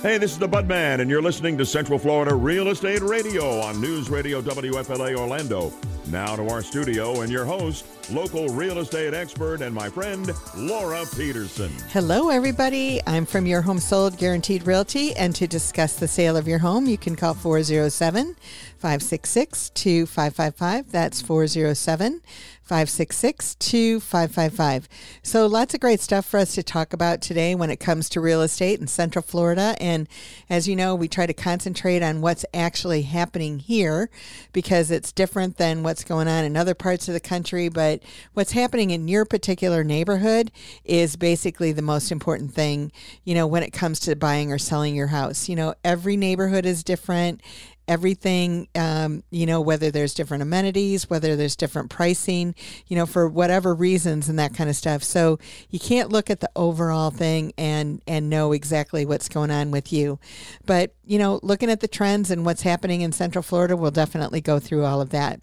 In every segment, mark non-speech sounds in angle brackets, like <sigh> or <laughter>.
Hey, this is the Budman, and you're listening to Central Florida Real Estate Radio on News Radio WFLA Orlando. Now to our studio and your host, local real estate expert and my friend, Laura Petersen. Hello, everybody. I'm from Your Home Sold Guaranteed Realty, and to discuss the sale of your home, you can call 407 566 2555. That's 407 566 2555. So, lots of great stuff for us to talk about today when it comes to real estate in Central Florida. And as you know, we try to concentrate on what's actually happening here because it's different than what's going on in other parts of the country. But what's happening in your particular neighborhood is basically the most important thing, you know, when it comes to buying or selling your house. You know, every neighborhood is different everything, um, you know, whether there's different amenities, whether there's different pricing, you know, for whatever reasons and that kind of stuff. So you can't look at the overall thing and and know exactly what's going on with you. But you know, looking at the trends and what's happening in Central Florida, we'll definitely go through all of that.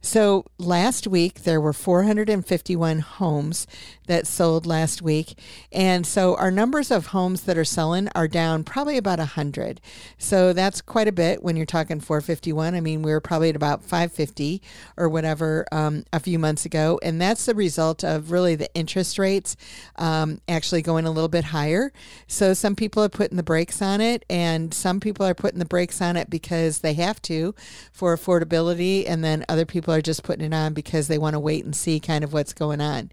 So last week there were 451 homes that sold last week, and so our numbers of homes that are selling are down probably about 100. So that's quite a bit when you're talking 451. I mean, we were probably at about 550 or whatever um, a few months ago, and that's the result of really the interest rates um, actually going a little bit higher. So some people are putting the brakes on it, and some people are putting the brakes on it because they have to for affordability, and then other people are just putting it on because they want to wait and see kind of what's going on.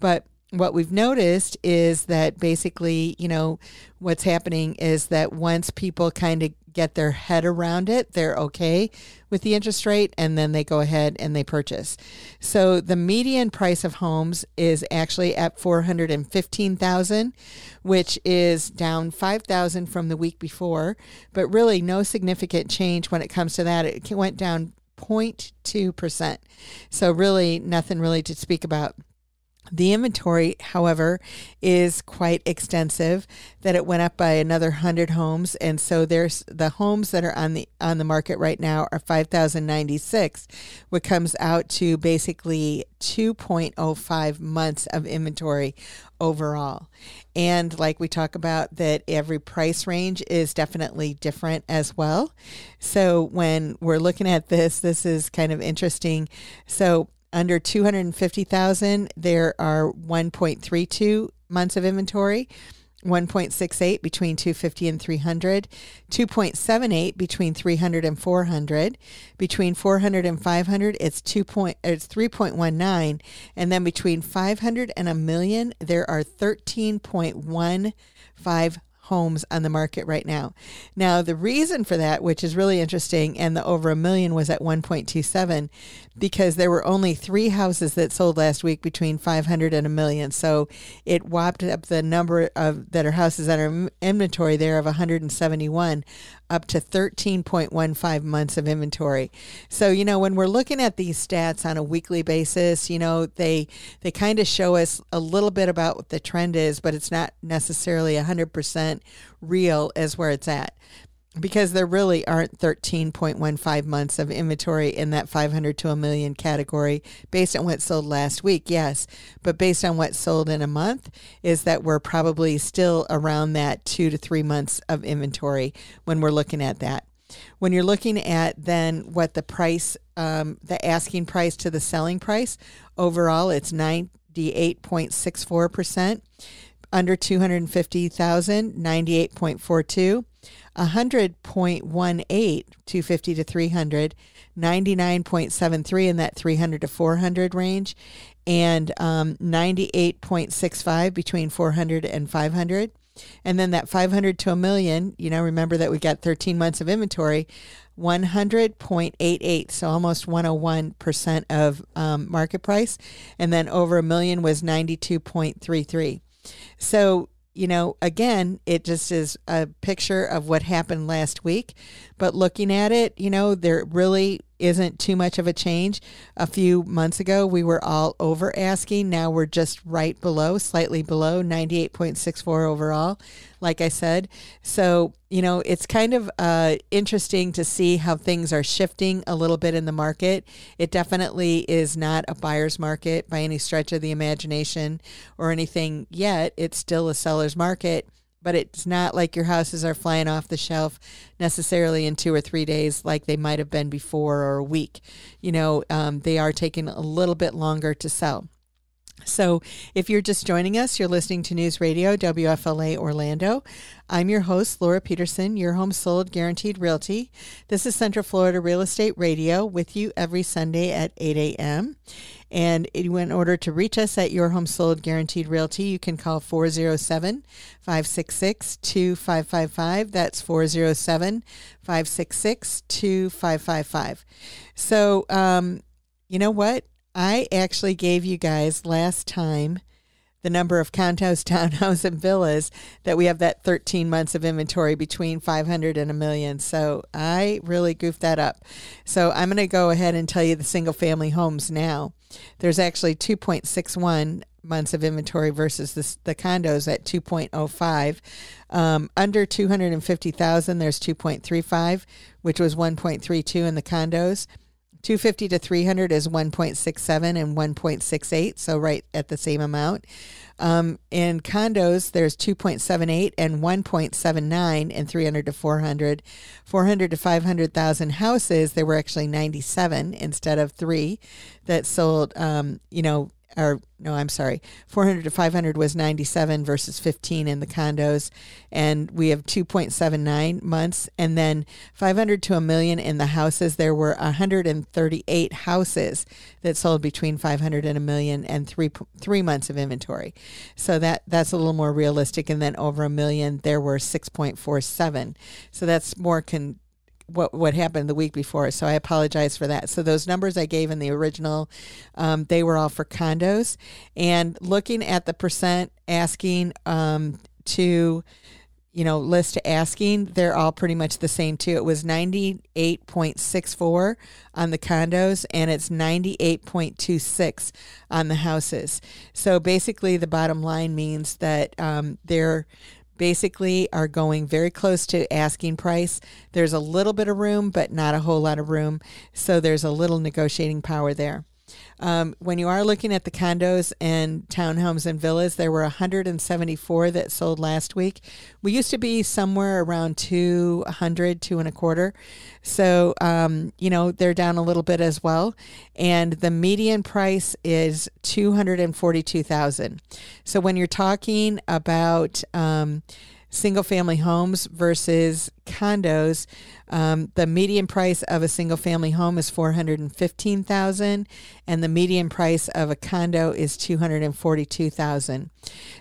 But what we've noticed is that basically, you know, what's happening is that once people kind of get their head around it, they're okay with the interest rate and then they go ahead and they purchase. So the median price of homes is actually at 415,000, which is down 5,000 from the week before, but really no significant change when it comes to that. It went down 0.2%. So really nothing really to speak about. The inventory, however, is quite extensive. That it went up by another hundred homes, and so there's the homes that are on the on the market right now are five thousand ninety six, which comes out to basically two point oh five months of inventory overall. And like we talk about, that every price range is definitely different as well. So when we're looking at this, this is kind of interesting. So under 250,000, there are 1.32 months of inventory. 1.68 between 250 and 300, 2.78 between 300 and 400, between 400 and 500 it's 2 point it's 3.19 and then between 500 and a million there are 13.15 homes on the market right now. Now, the reason for that, which is really interesting, and the over a million was at 1.27, because there were only three houses that sold last week between 500 and a million. So it whopped up the number of that are houses that are inventory there of 171 up to 13.15 months of inventory. So, you know, when we're looking at these stats on a weekly basis, you know, they they kind of show us a little bit about what the trend is, but it's not necessarily 100% real as where it's at because there really aren't 13.15 months of inventory in that 500 to a million category based on what sold last week yes. But based on what sold in a month is that we're probably still around that two to three months of inventory when we're looking at that. When you're looking at then what the price um, the asking price to the selling price overall it's 98.64% under 250,000 98.42 100.18 250 to 300 99.73 in that 300 to 400 range and um, 98.65 between 400 and 500 and then that 500 to a million you know remember that we got 13 months of inventory 100.88 so almost 101% of um, market price. And then over a million was 92.33 so you know, again, it just is a picture of what happened last week. But looking at it, you know, there really isn't too much of a change. A few months ago, we were all over asking. Now we're just right below, slightly below 98.64 overall, like I said. So, you know, it's kind of uh, interesting to see how things are shifting a little bit in the market. It definitely is not a buyer's market by any stretch of the imagination or anything yet. It's still a seller's market but it's not like your houses are flying off the shelf necessarily in two or three days like they might have been before or a week. You know, um, they are taking a little bit longer to sell. So, if you're just joining us, you're listening to News Radio WFLA Orlando. I'm your host, Laura Petersen, your home sold guaranteed realty. This is Central Florida Real Estate Radio with you every Sunday at 8 a.m. And in order to reach us at Your Home Sold Guaranteed Realty, you can call 407 566 2555. That's 407 566 2555. So, um, you know what? I actually gave you guys last time the number of condos, <laughs> townhouse, and villas that we have that 13 months of inventory between 500 and a million. So I really goofed that up. So I'm going to go ahead and tell you the single family homes now. There's actually 2.61 months of inventory versus the, the condos at 2.05. Um, under 250,000, there's 2.35, which was 1.32 in the condos. 250 to 300 is 1.67 and 1.68, so right at the same amount. Um, in condos, there's 2.78 and 1.79 in 300 to 400. 400 to 500,000 houses, there were actually 97 instead of three that sold, um, you know, or no, I'm sorry, 400 to 500 was 97 versus 15 in the condos, and we have 2.79 months, and then 500 to a million in the houses. There were 138 houses that sold between 500 and a million, and three three months of inventory. So that that's a little more realistic, and then over a million, there were 6.47. So that's more con what what happened the week before. So I apologize for that. So those numbers I gave in the original, um, they were all for condos. And looking at the percent asking um, to, you know, list to asking, they're all pretty much the same too. It was ninety eight point six four on the condos, and it's ninety eight point two six on the houses. So basically, the bottom line means that um, they're basically are going very close to asking price. There's a little bit of room, but not a whole lot of room. So there's a little negotiating power there. Um, when you are looking at the condos and townhomes and villas, there were 174 that sold last week. We used to be somewhere around 200, two and a quarter. So, um, you know, they're down a little bit as well. And the median price is 242,000. So when you're talking about, um, single family homes versus condos, um, the median price of a single family home is 415,000 and the median price of a condo is 242,000.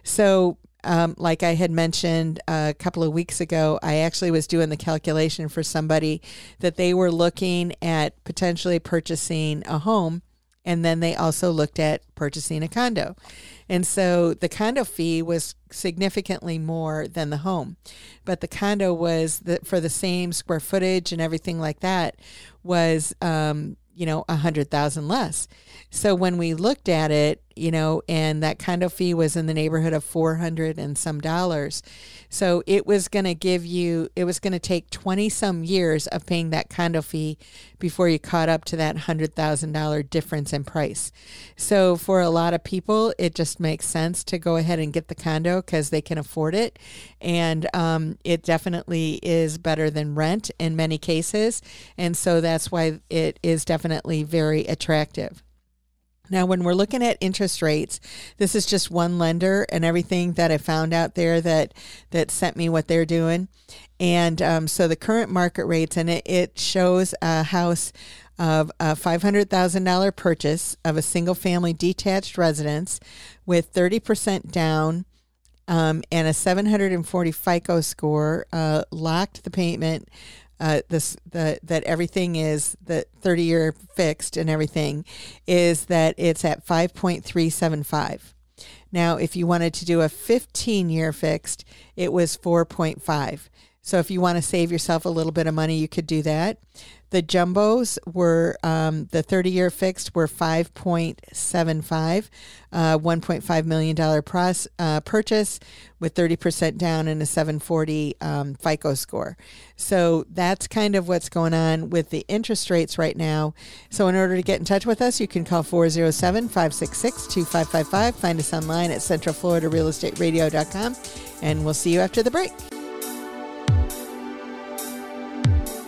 So um, like I had mentioned a couple of weeks ago, I actually was doing the calculation for somebody that they were looking at potentially purchasing a home and then they also looked at purchasing a condo. And so the condo fee was significantly more than the home. But the condo was the, for the same square footage and everything like that was um, you know, a hundred thousand less. So when we looked at it, you know, and that condo fee was in the neighborhood of 400 and some dollars. So it was going to give you, it was going to take 20 some years of paying that condo fee before you caught up to that $100,000 difference in price. So for a lot of people, it just makes sense to go ahead and get the condo because they can afford it. And um, it definitely is better than rent in many cases. And so that's why it is definitely very attractive. Now, when we're looking at interest rates, this is just one lender and everything that I found out there that that sent me what they're doing, and um, so the current market rates and it, it shows a house of a five hundred thousand dollar purchase of a single family detached residence with thirty percent down. Um, and a 740 FICO score, uh, locked the payment uh, this the that everything is the 30 year fixed and everything is that it's at 5.375 now if you wanted to do a 15 year fixed it was 4.5 So if you want to save yourself a little bit of money, you could do that. The jumbos were um, the 30 year fixed were 5.75, uh, $1.5 million pros, uh, purchase with 30% down and a 740 um, FICO score. So that's kind of what's going on with the interest rates right now. So in order to get in touch with us, you can call 407 566 2555. Find us online at centralfloridarealestateradio.com, and we'll see you after the break.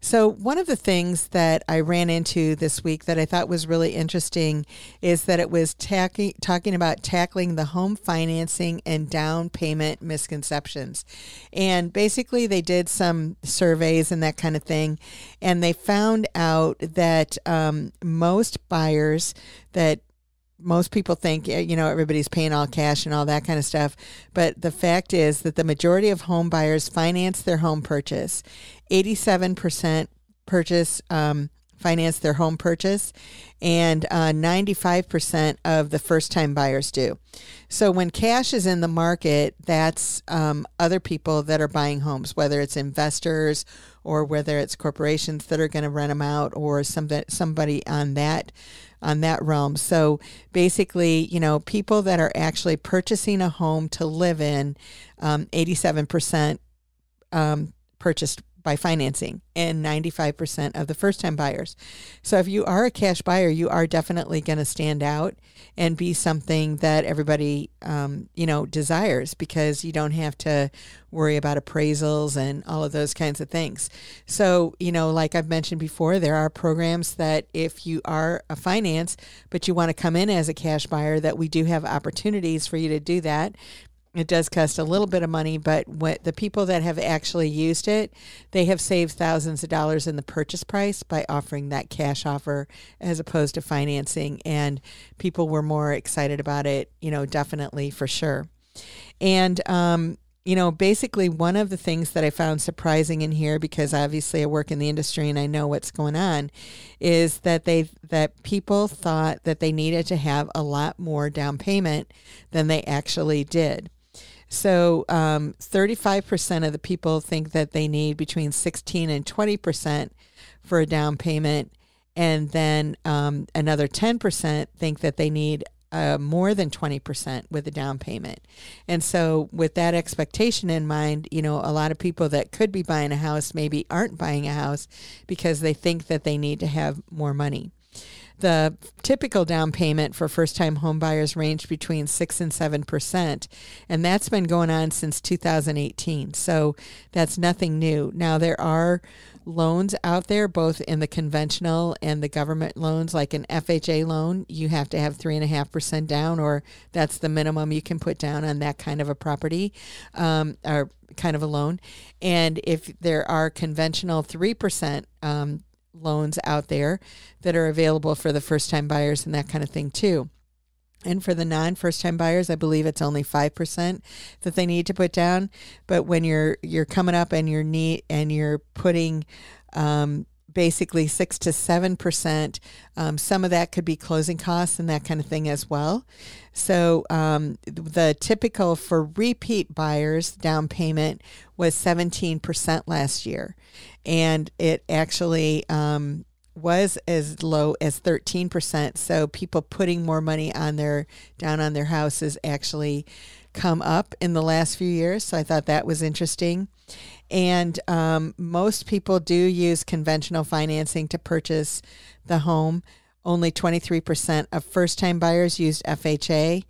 So, one of the things that I ran into this week that I thought was really interesting is that it was talking about tackling the home financing and down payment misconceptions. And basically, they did some surveys and that kind of thing, and they found out that um, most buyers that most people think you know everybody's paying all cash and all that kind of stuff but the fact is that the majority of home buyers finance their home purchase 87% purchase um, finance their home purchase and uh, 95% of the first time buyers do so when cash is in the market that's um, other people that are buying homes whether it's investors or whether it's corporations that are going to rent them out or some, somebody on that on that realm. So basically, you know, people that are actually purchasing a home to live in, um, 87% um, purchased by financing and 95% of the first time buyers. So if you are a cash buyer, you are definitely going to stand out and be something that everybody, um, you know, desires because you don't have to worry about appraisals and all of those kinds of things. So, you know, like I've mentioned before, there are programs that if you are a finance, but you want to come in as a cash buyer, that we do have opportunities for you to do that it does cost a little bit of money, but what the people that have actually used it, they have saved thousands of dollars in the purchase price by offering that cash offer as opposed to financing. And people were more excited about it, you know, definitely for sure. And, um, you know, basically one of the things that I found surprising in here, because obviously I work in the industry and I know what's going on, is that they that people thought that they needed to have a lot more down payment than they actually did. So, um, 35% of the people think that they need between 16 and 20% for a down payment. And then um, another 10% think that they need uh, more than 20% with a down payment. And so, with that expectation in mind, you know, a lot of people that could be buying a house maybe aren't buying a house because they think that they need to have more money. The typical down payment for first time home buyers ranged between 6 and 7%, and that's been going on since 2018. So that's nothing new. Now, there are loans out there, both in the conventional and the government loans, like an FHA loan, you have to have 3.5% down, or that's the minimum you can put down on that kind of a property um, or kind of a loan. And if there are conventional 3% um, loans out there that are available for the first time buyers and that kind of thing too. And for the non first time buyers, I believe it's only 5% that they need to put down. But when you're you're coming up and you're neat and you're putting um, basically six to seven percent. Um, some of that could be closing costs and that kind of thing as well. So um, the typical for repeat buyers down payment was seventeen percent last year, and it actually um, was as low as 13%. So people putting more money on their down on their houses actually come up in the last few years. So I thought that was interesting. And um, most people do use conventional financing to purchase the home. Only 23% of first time buyers used FHA.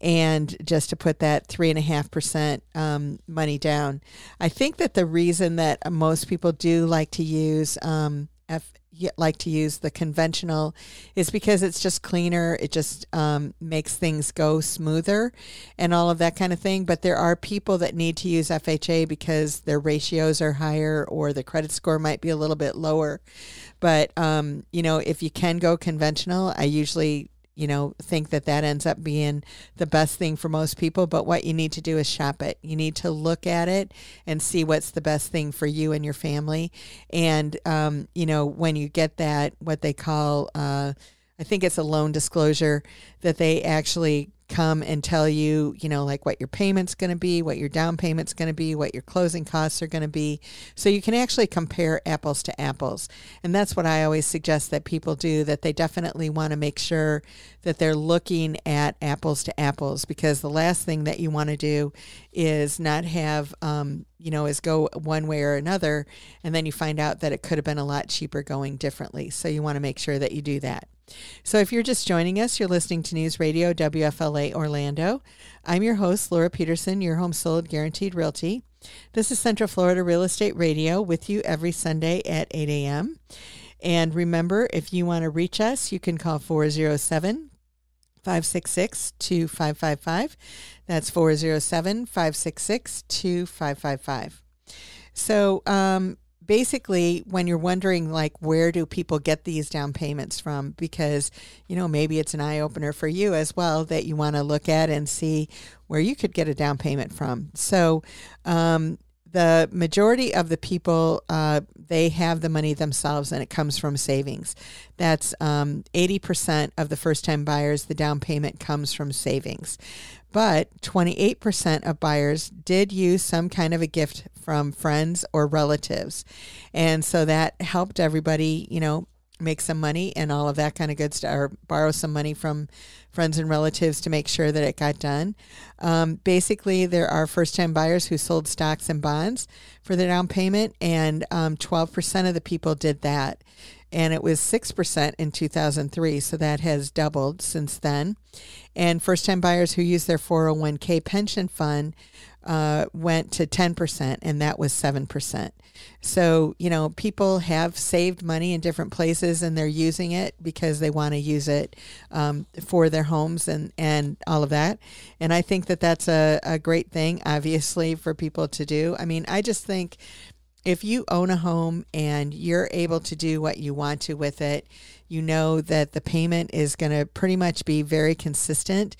And just to put that 3.5% um, money down. I think that the reason that most people do like to use um, F- like to use the conventional is because it's just cleaner. It just um, makes things go smoother and all of that kind of thing. But there are people that need to use FHA because their ratios are higher or the credit score might be a little bit lower. But, um, you know, if you can go conventional, I usually you know, think that that ends up being the best thing for most people. But what you need to do is shop it. You need to look at it and see what's the best thing for you and your family. And, um, you know, when you get that, what they call, uh, I think it's a loan disclosure that they actually come and tell you, you know, like what your payment's going to be, what your down payment's going to be, what your closing costs are going to be. So you can actually compare apples to apples. And that's what I always suggest that people do, that they definitely want to make sure that they're looking at apples to apples because the last thing that you want to do is not have, um, you know, is go one way or another. And then you find out that it could have been a lot cheaper going differently. So you want to make sure that you do that. So if you're just joining us, you're listening to News Radio WFLA Orlando. I'm your host, Laura Petersen, your home sold guaranteed realty. This is Central Florida Real Estate Radio with you every Sunday at 8 a.m. And remember, if you want to reach us, you can call 407 566 2555. That's 407 566 2555. So, um, basically when you're wondering like where do people get these down payments from because you know maybe it's an eye opener for you as well that you want to look at and see where you could get a down payment from so um, the majority of the people uh, they have the money themselves and it comes from savings that's um, 80% of the first time buyers the down payment comes from savings but 28% of buyers did use some kind of a gift from friends or relatives. And so that helped everybody, you know, make some money and all of that kind of good stuff, or borrow some money from friends and relatives to make sure that it got done. Um, basically, there are first time buyers who sold stocks and bonds for the down payment, and um, 12% of the people did that and it was 6% in 2003, so that has doubled since then. And first time buyers who use their 401k pension fund uh, went to 10%, and that was 7%. So, you know, people have saved money in different places and they're using it because they want to use it um, for their homes and, and all of that. And I think that that's a, a great thing, obviously, for people to do. I mean, I just think if you own a home and you're able to do what you want to with it, you know that the payment is going to pretty much be very consistent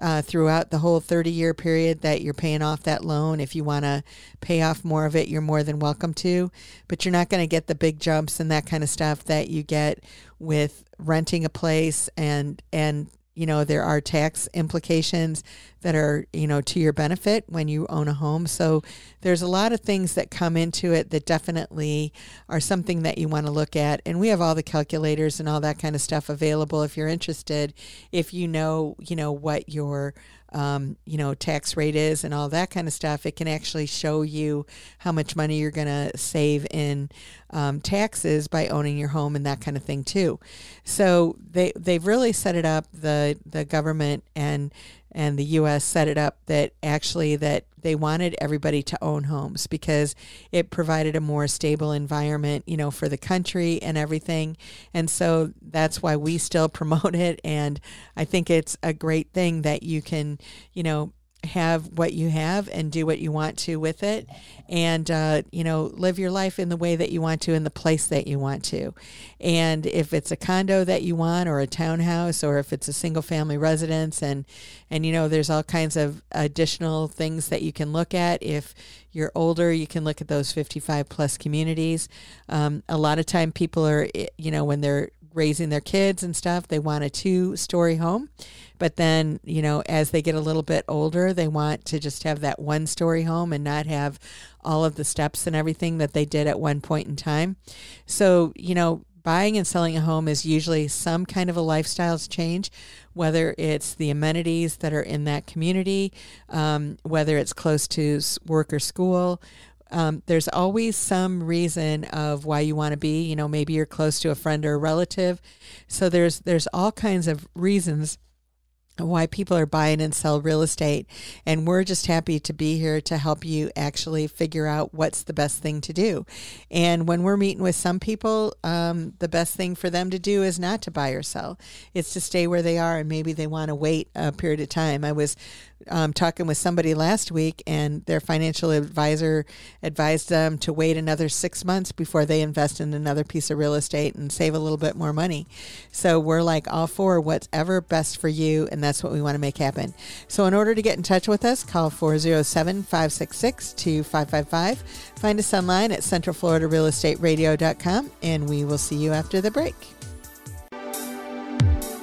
uh, throughout the whole 30 year period that you're paying off that loan. If you want to pay off more of it, you're more than welcome to, but you're not going to get the big jumps and that kind of stuff that you get with renting a place and and you know there are tax implications that are you know to your benefit when you own a home. So there's a lot of things that come into it that definitely are something that you want to look at. And we have all the calculators and all that kind of stuff available if you're interested if you know you know what your um, you know, tax rate is and all that kind of stuff, it can actually show you how much money you're going to save in um, taxes by owning your home and that kind of thing too. So they they've really set it up the the government and and the U.S. set it up that actually that they wanted everybody to own homes because it provided a more stable environment, you know, for the country and everything. And so that's why we still <laughs> promote it. And I think it's a great thing that you can, you know, have what you have and do what you want to with it. And uh, you know live your life in the way that you want to in the place that you want to. And if it's a condo that you want or a townhouse or if it's a single family residence and and you know there's all kinds of additional things that you can look at. If you're older you can look at those 55 plus communities. Um, a lot of time people are you know when they're raising their kids and stuff they want a two story home but then, you know, as they get a little bit older, they want to just have that one story home and not have all of the steps and everything that they did at one point in time. So, you know, buying and selling a home is usually some kind of a lifestyle change, whether it's the amenities that are in that community, um, whether it's close to work or school. Um, there's always some reason of why you want to be. You know, maybe you're close to a friend or a relative. So there's there's all kinds of reasons why people are buying and sell real estate. And we're just happy to be here to help you actually figure out what's the best thing to do. And when we're meeting with some people, um, the best thing for them to do is not to buy or sell. It's to stay where they are and maybe they want to wait a period of time. I was um, talking with somebody last week, and their financial advisor advised them to wait another six months before they invest in another piece of real estate and save a little bit more money. So we're like all for whatever best for you, and that's what we want to make happen. So in order to get in touch with us, call 407 566 2555. Find us online at centralfloridarealestateradio.com, and we will see you after the break.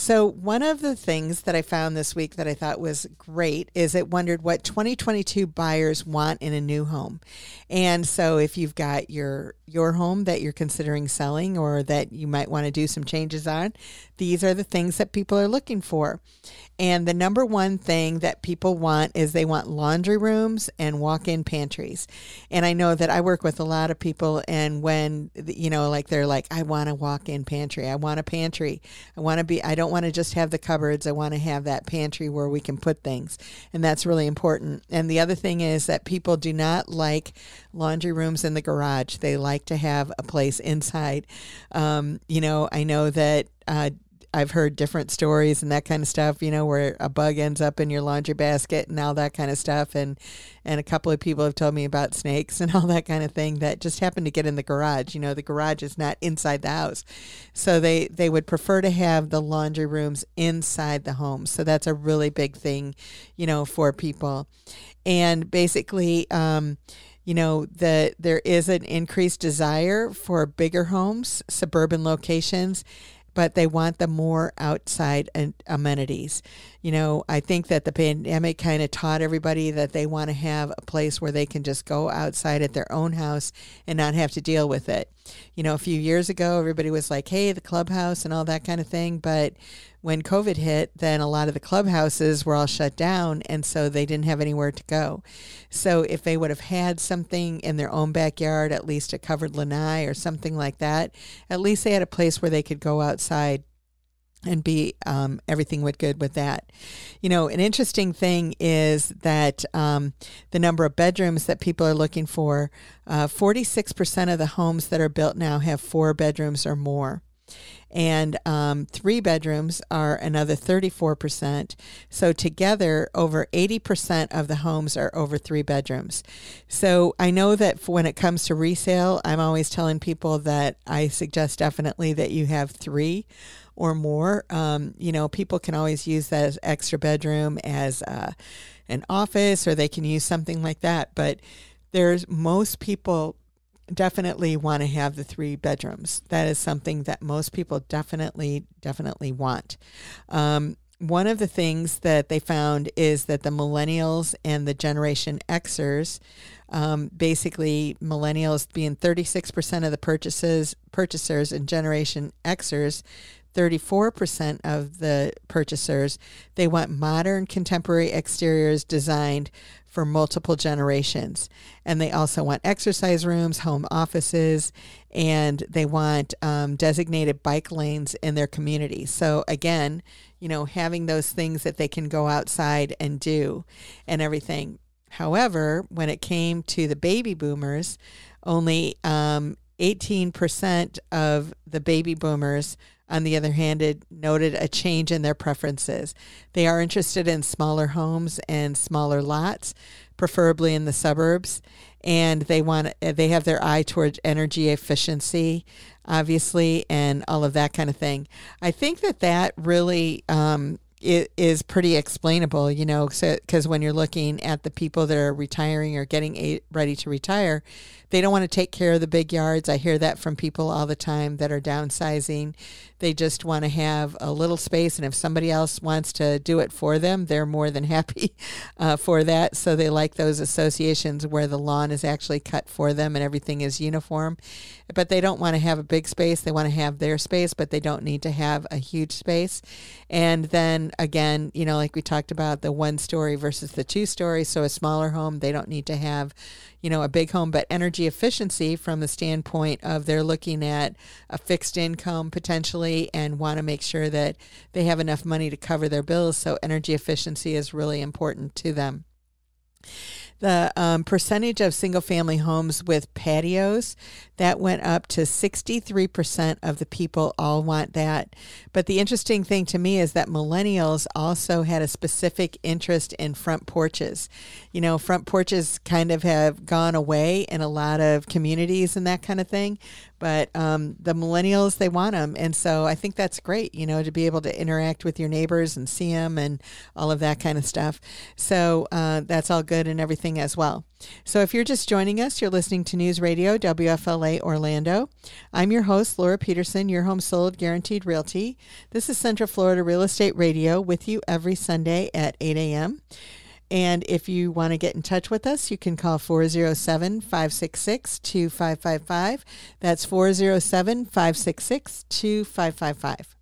So, one of the things that I found this week that I thought was great is it wondered what 2022 buyers want in a new home. And so, if you've got your your home that you're considering selling or that you might want to do some changes on, these are the things that people are looking for. And the number one thing that people want is they want laundry rooms and walk-in pantries. And I know that I work with a lot of people and when you know like they're like I want a walk-in pantry. I want a pantry. I want to be I don't want to just have the cupboards. I want to have that pantry where we can put things. And that's really important. And the other thing is that people do not like laundry rooms in the garage. They like to have a place inside. Um, you know, I know that uh, I've heard different stories and that kind of stuff, you know, where a bug ends up in your laundry basket and all that kind of stuff. And, and a couple of people have told me about snakes <laughs> and all that kind of thing that just happen to get in the garage. You know, the garage is not inside the house. So they, they would prefer to have the laundry rooms inside the home. So that's a really big thing, you know, for people. And basically, um, you know that there is an increased desire for bigger homes suburban locations but they want the more outside amenities. You know, I think that the pandemic kind of taught everybody that they want to have a place where they can just go outside at their own house and not have to deal with it. You know, a few years ago, everybody was like, hey, the clubhouse and all that kind of thing. But when COVID hit, then a lot of the clubhouses were all shut down, and so they didn't have anywhere to go. So if they would have had something in their own backyard, at least a covered lanai or something like that, at least they had a place where they could go outside and be um, everything went good with that. You know, an interesting thing is that um, the number of bedrooms that people are looking for, uh, 46% of the homes that are built now have four bedrooms or more and um, three bedrooms are another 34%. So together, over 80% of the homes are over three bedrooms. So I know that when it comes to resale, I'm always telling people that I suggest definitely that you have three or more. Um, you know, people can always use that extra bedroom as uh, an office, or they can use something like that. But there's most people definitely want to have the three bedrooms. That is something that most people definitely, definitely want. Um, one of the things that they found is that the millennials and the Generation Xers, um, basically millennials being 36% of the purchases purchasers and Generation Xers 34% of the purchasers, they want modern contemporary exteriors designed for multiple generations. And they also want exercise rooms, home offices, and they want um, designated bike lanes in their community. So, again, you know, having those things that they can go outside and do and everything. However, when it came to the baby boomers, only um, 18% of the baby boomers on the other hand, it noted a change in their preferences. They are interested in smaller homes and smaller lots, preferably in the suburbs, and they want they have their eye towards energy efficiency, obviously, and all of that kind of thing. I think that that really um, it is pretty explainable, you know, because so, when you're looking at the people that are retiring or getting a, ready to retire, they don't want to take care of the big yards. I hear that from people all the time that are downsizing. They just want to have a little space, and if somebody else wants to do it for them, they're more than <laughs> happy uh, for that. So they like those associations where the lawn is actually cut for them and everything is uniform. But they don't want to have a big space. They want to have their space, but they don't need to have a huge space. And then then again, you know, like we talked about the one story versus the two story. So a smaller home, they don't need to have, you know, a big home, but energy efficiency from the standpoint of they're looking at a fixed income potentially and want to make sure that they have enough money to cover their bills. So energy efficiency is really important to them the um, percentage of single family homes with patios that went up to 63% of the people all want that. But the interesting thing to me is that millennials also had a specific interest in front porches. You know front porches kind of have gone away in a lot of communities and that kind of thing but um, the millennials they want them and so i think that's great you know to be able to interact with your neighbors and see them and all of that kind of stuff. So uh, that's all good and everything as well so if you're just joining us you're listening to news radio wfla orlando i'm your host laura petersen your home sold guaranteed realty this is central florida real estate radio with you every sunday at 8 a.m and if you want to get in touch with us, you can call 407 566 2555. That's 407 566 2555.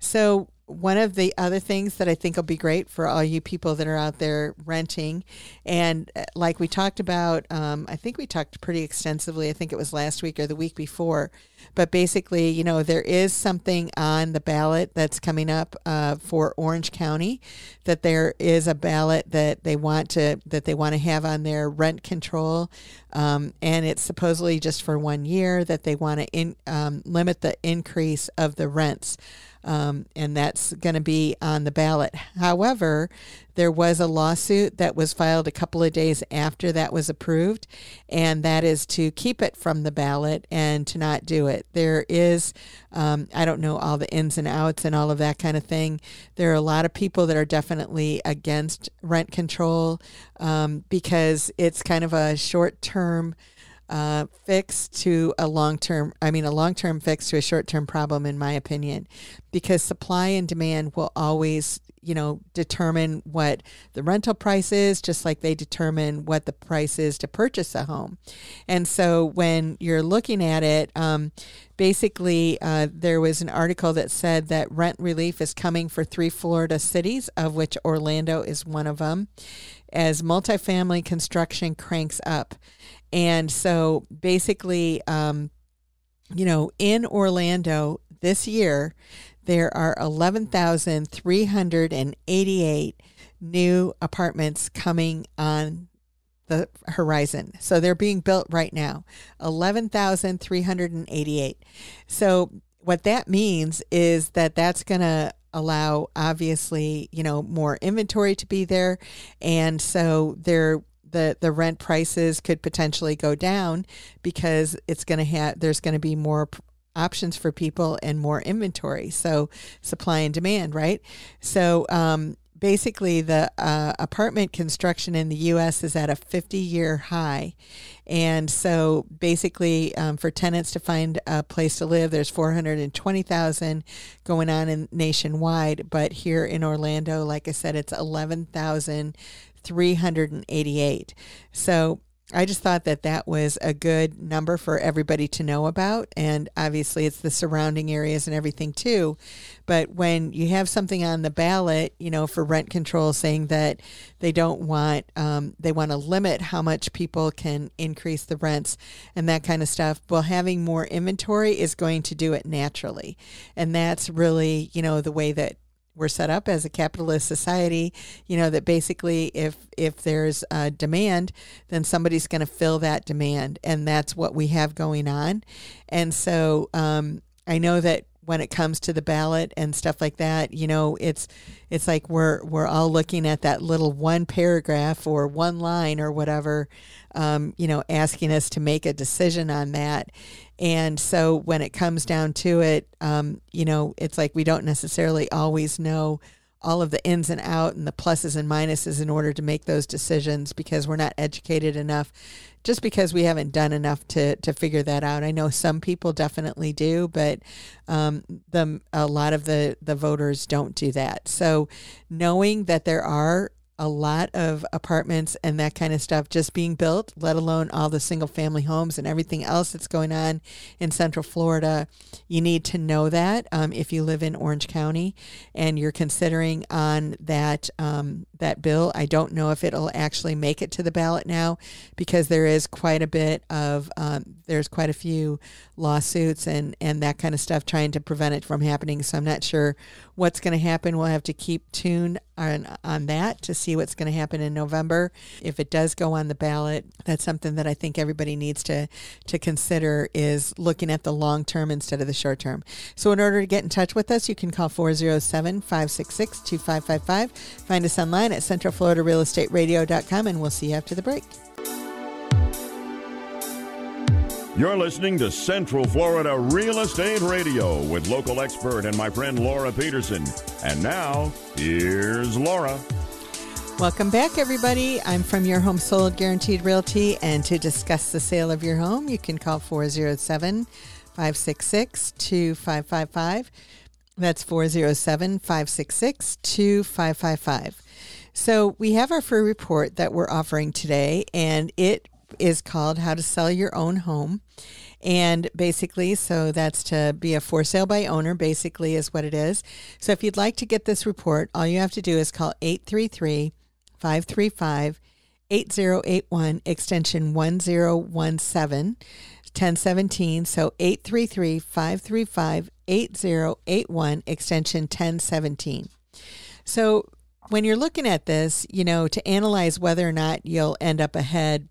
So, one of the other things that I think will be great for all you people that are out there renting, and uh, like we talked about, um, I think we talked pretty extensively. I think it was last week or the week before, but basically, you know, there is something on the ballot that's coming up uh, for Orange County. That there is a ballot that they want to that they want to have on their rent control, um, and it's supposedly just for one year that they want to in, um, limit the increase of the rents um, and that's going to be on the ballot. However, there was a lawsuit that was filed a couple of days after that was approved, and that is to keep it from the ballot and to not do it. There is, um, I don't know all the ins and outs and all of that kind of thing. There are a lot of people that are definitely against rent control um, because it's kind of a short term uh, fix to a long term, I mean, a long term fix to a short term problem, in my opinion, because supply and demand will always, you know, determine what the rental price is, just like they determine what the price is to purchase a home. And so when you're looking at it, um, basically, uh, there was an article that said that rent relief is coming for three Florida cities, of which Orlando is one of them, as multifamily construction cranks up. And so basically, um, you know, in Orlando this year, there are 11,388 new apartments coming on the horizon. So they're being built right now. 11,388. So what that means is that that's going to allow obviously, you know, more inventory to be there and so they're the the rent prices could potentially go down because it's going to have there's going to be more p- options for people and more inventory. So supply and demand right? So um, basically the uh, apartment construction in the us is at a 50 year high. And so basically um, for tenants to find a place to live there's 420000 going on in nationwide. But here in orlando like i said it's 11000 388. So I just thought that that was a good number for everybody to know about. And obviously, it's the surrounding areas and everything too. But when you have something on the ballot, you know, for rent control saying that they don't want, um, they want to limit how much people can increase the rents and that kind of stuff, well, having more inventory is going to do it naturally. And that's really, you know, the way that we're set up as a capitalist society you know that basically if if there's a demand then somebody's going to fill that demand and that's what we have going on. And so um, i know that when it comes to the ballot and stuff like that you know it's it's like we're we're all looking at that little one paragraph or one line or whatever um, you know asking us to make a decision on that and so when it comes down to it, um, you know, it's like we don't necessarily always know all of the ins and out and the pluses and minuses in order to make those decisions because we're not educated enough just because we haven't done enough to, to figure that out. I know some people definitely do, but um, the, a lot of the, the voters don't do that. So knowing that there are a lot of apartments and that kind of stuff just being built, let alone all the single family homes and everything else that's going on in Central Florida. You need to know that um, if you live in Orange County and you're considering on that um, that bill. I don't know if it'll actually make it to the ballot now because there is quite a bit of um, there's quite a few lawsuits and and that kind of stuff trying to prevent it from happening. So I'm not sure what's going to happen. We'll have to keep tuned on on that to see what's going to happen in November. If it does go on the ballot, that's something that I think everybody needs to to consider is looking at the long term instead of the short term. So in order to get in touch with us, you can call 407-566-2555. Find us online at centralfloridarealestateradio.com and we'll see you after the break. You're listening to Central Florida Real Estate Radio with local expert and my friend Laura Petersen. And now, here's Laura. Welcome back, everybody. I'm from Your Home Sold Guaranteed Realty, and to discuss the sale of your home, you can call 407 566 2555. That's 407 566 2555. So, we have our free report that we're offering today, and it is called How to Sell Your Own Home. And basically, so that's to be a for sale by owner, basically, is what it is. So if you'd like to get this report, all you have to do is call 833 535 8081, extension 1017. 1017. So 833 535 8081, extension 1017. So when you're looking at this, you know, to analyze whether or not you'll end up ahead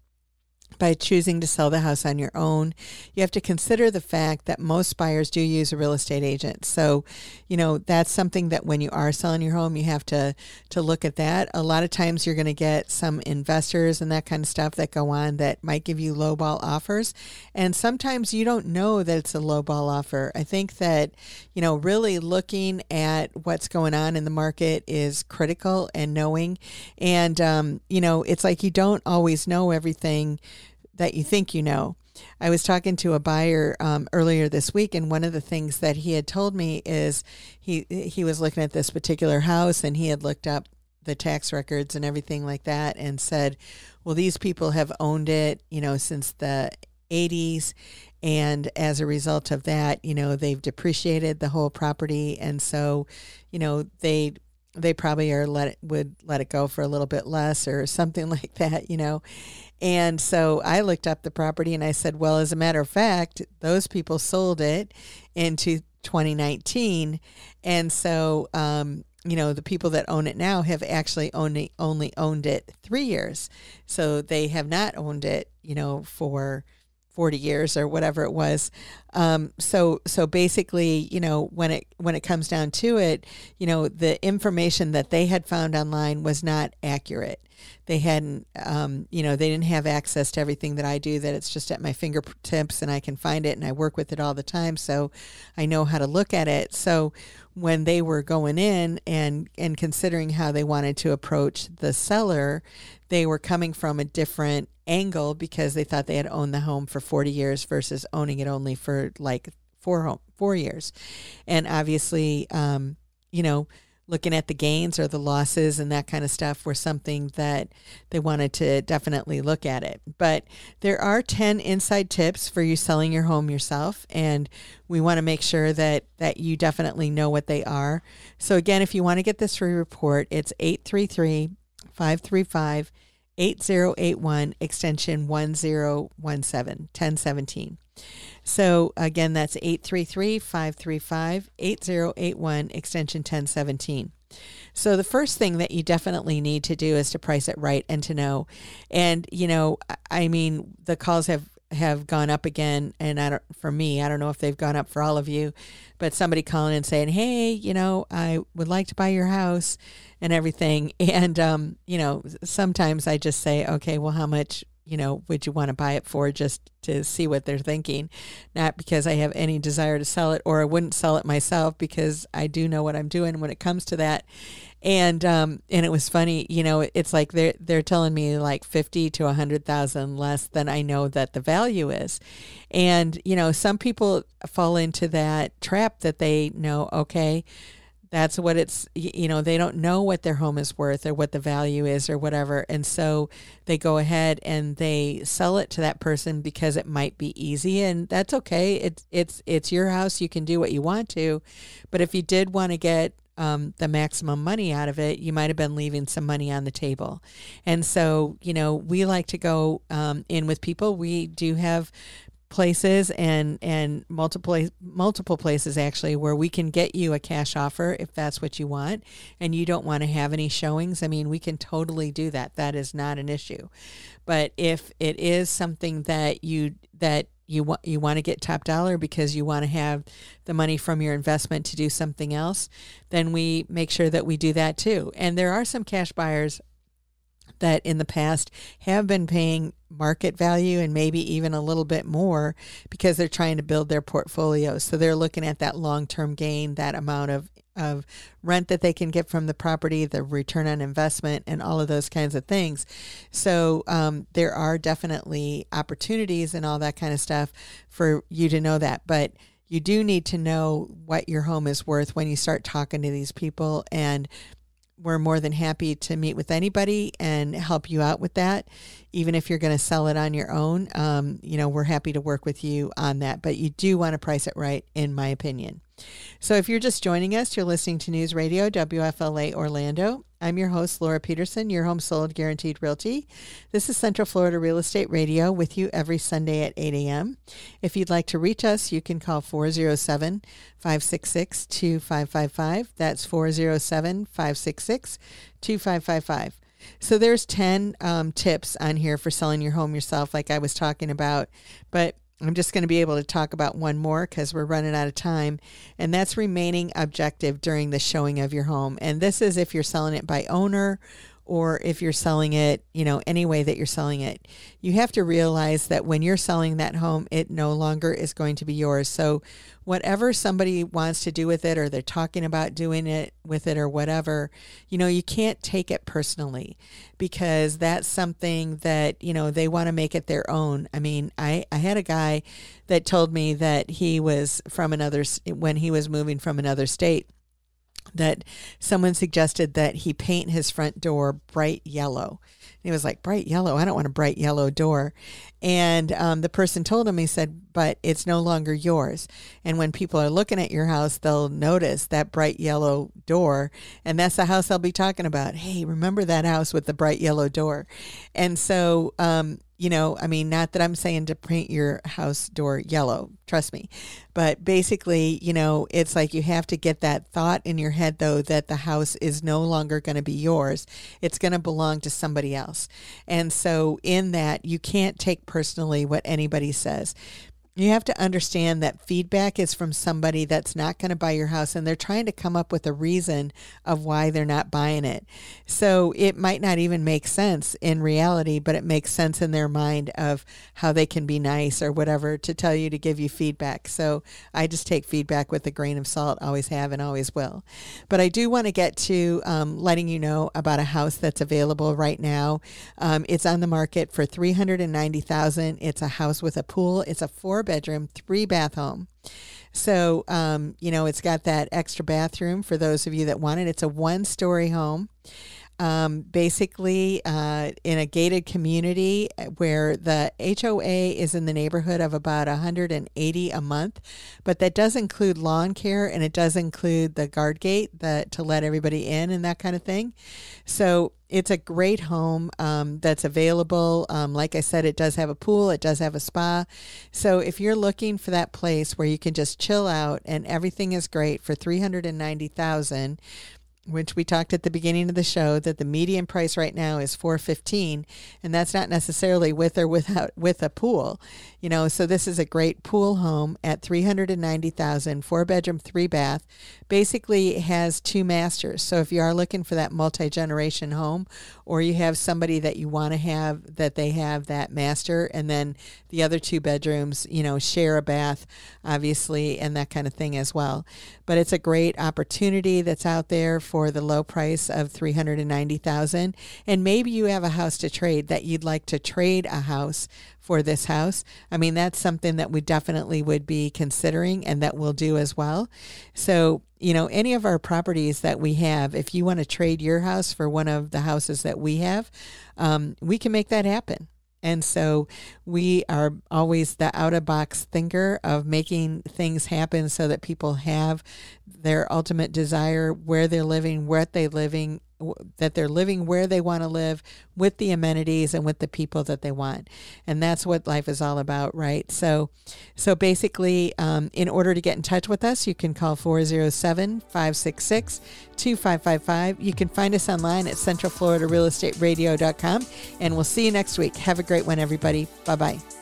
by choosing to sell the house on your own. You have to consider the fact that most buyers do use a real estate agent. So, you know, that's something that when you are selling your home, you have to to look at that. A lot of times you're going to get some investors and that kind of stuff that go on that might give you lowball offers, and sometimes you don't know that it's a lowball offer. I think that, you know, really looking at what's going on in the market is critical and knowing and um, you know, it's like you don't always know everything that you think you know. I was talking to a buyer um, earlier this week, and one of the things that he had told me is he he was looking at this particular house, and he had looked up the tax records and everything like that, and said, "Well, these people have owned it, you know, since the 80s." And as a result of that, you know, they've depreciated the whole property. And so, you know, they they probably are let it would let it go for a little bit less or something <laughs> like that, you know. And so I looked up the property and I said, well, as a matter of fact, those people sold it into 2019. And so, um, you know, the people that own it now have actually only only owned it three years. So they have not owned it, you know, for 40 years or whatever it was. Um, so so basically, you know, when it when it comes down to it, you know, the information that they had found online was not accurate. They hadn't, um, you know, they didn't have access to everything that I do. That it's just at my fingertips and I can find it and I work with it all the time. So I know how to look at it. So when they were going in and and considering how they wanted to approach the seller, they were coming from a different angle because they thought they had owned the home for 40 years versus owning it only for like four home four years and obviously um, you know looking at the gains or the losses and that kind of stuff were something that they wanted to definitely look at it but there are 10 inside tips for you selling your home yourself and we want to make sure that that you definitely know what they are so again if you want to get this free report it's 833 535 8081 extension 1017 1017. So again, that's 833 535 8081 extension 1017. So the first thing that you definitely need to do is to price it right and to know. And you know, I mean, the calls have have gone up again and I don't for me, I don't know if they've gone up for all of you, but somebody calling and saying, "Hey, you know, I would like to buy your house." and everything. <laughs> And, um, you know, sometimes I just say, okay, well, how much, you know, would you want to buy it for just to see what they're thinking? Not because I have any desire to sell it or I wouldn't sell it myself because I do know what I'm doing when it comes to that. And, um, and it was funny, you know, it's like they're, they're telling me like 50 to a hundred thousand less than I know that the value is. And, you know, some people fall into that trap that they know, okay, that's what it's you know they don't know what their home is worth or what the value is or whatever. And so they go ahead and they sell it to that person because it might be easy. And that's okay. It's it's it's your house. You can do what you want to. But if you did want to get um, the maximum money out of it, you might have been leaving some money on the table. And so, you know, we like to go um, in with people. We do have places and and multiple multiple places actually where we can get you a cash offer if that's what you want and you don't want to have any showings. I mean we can totally do that. That is not an issue. But if it is something that you that you want you want to get top dollar because you want to have the money from your investment to do something else then we make sure that we do that too. And there are some cash buyers that in the past have been paying market value and maybe even a little bit more because they're trying to build their portfolio. So they're looking at that long term gain, that amount of, of rent that they can get from the property, the return on investment, and all of those kinds of things. So um, there are definitely opportunities and all that kind of stuff for you to know that. But you do need to know what your home is worth when you start talking to these people and we're more than happy to meet with anybody and help you out with that. Even if you're going to sell it on your own, um, you know, we're happy to work with you on that. But you do want to price it right, in my opinion. So if you're just joining us, you're listening to News Radio WFLA Orlando. I'm your host, Laura Petersen, your home sold guaranteed realty. This is Central Florida Real Estate Radio with you every Sunday at 8 a.m. If you'd like to reach us, you can call 407 566 2555. That's 407 566 2555. So there's 10 um, tips on here for selling your home yourself, like I was talking about. But I'm just going to be able to talk about one more because we're running out of time, and that's remaining objective during the showing of your home. And this is if you're selling it by owner or if you're selling it, you know, any way that you're selling it. You have to realize that when you're selling that home, it no longer is going to be yours. So whatever somebody wants to do with it or they're talking about doing it with it or whatever, you know, you can't take it personally because that's something that, you know, they want to make it their own. I mean, I, I had a guy that told me that he was from another, when he was moving from another state, that someone suggested that he paint his front door bright yellow he was like, bright yellow. I don't want a bright yellow door. And um, the person told him, he said, but it's no longer yours. And when people are looking at your house, they'll notice that bright yellow door. And that's the house I'll be talking about. Hey, remember that house with the bright yellow door? And so, um, you know, I mean, not that I'm saying to paint your house door yellow, trust me, but basically, you know, it's like you have to get that thought in your head, though, that the house is no longer going to be yours. It's going to belong to somebody else. And so, in that, you can't take personally what anybody says you have to understand that feedback is from somebody that's not going to buy your house and they're trying to come up with a reason of why they're not buying it. So it might not even make sense in reality, but it makes sense in their mind of how they can be nice or whatever to tell you to give you feedback. So I just take feedback with a grain of salt, always have and always will. But I do want to get to um, letting you know about a house that's available right now. Um, it's on the market for 390000 It's a house with a pool. It's a four bedroom, three bath home. So, um, you know, it's got that extra bathroom for those of you that want it. It's a one story home um, basically uh, in a gated community where the HOA is in the neighborhood of about 180 a month, but that does include lawn care and it does include the guard gate that to let everybody in and that kind of thing. So it's a great home um, that's available. Um, like I said, it does have a pool, it does have a spa. So if you're looking for that place where you can just chill out and everything is great for 390,000 which we talked at the beginning of the show that the median price right now is 415 and that's not necessarily with or without with a pool. You know so this is a great pool home at 390,000 four bedroom three bath basically has two masters. So if you are looking for that multi-generation home or you have somebody that you want to have that they have that master and then the other two bedrooms you know share a bath obviously and that kind of thing as well. But it's a great opportunity that's out there for for the low price of 390,000 and maybe you have a house to trade that you'd like to trade a house for this house. I mean, that's something that we definitely would be considering and that we'll do as well. So, you know, any of our properties that we have, if you want to trade your house for one of the houses that we have, um, we can make that happen. And so we are always the out of box thinker of making things happen so that people have their ultimate desire, where they're living, what they're living, that they're living where they want to live with the amenities and with the people that they want. And that's what life is all about right? So so basically um, in order to get in touch with us you can call 407-566-2555 you can find us online at centralfloridarealestateradio.com and we'll see you next week. Have a great one everybody. Bye bye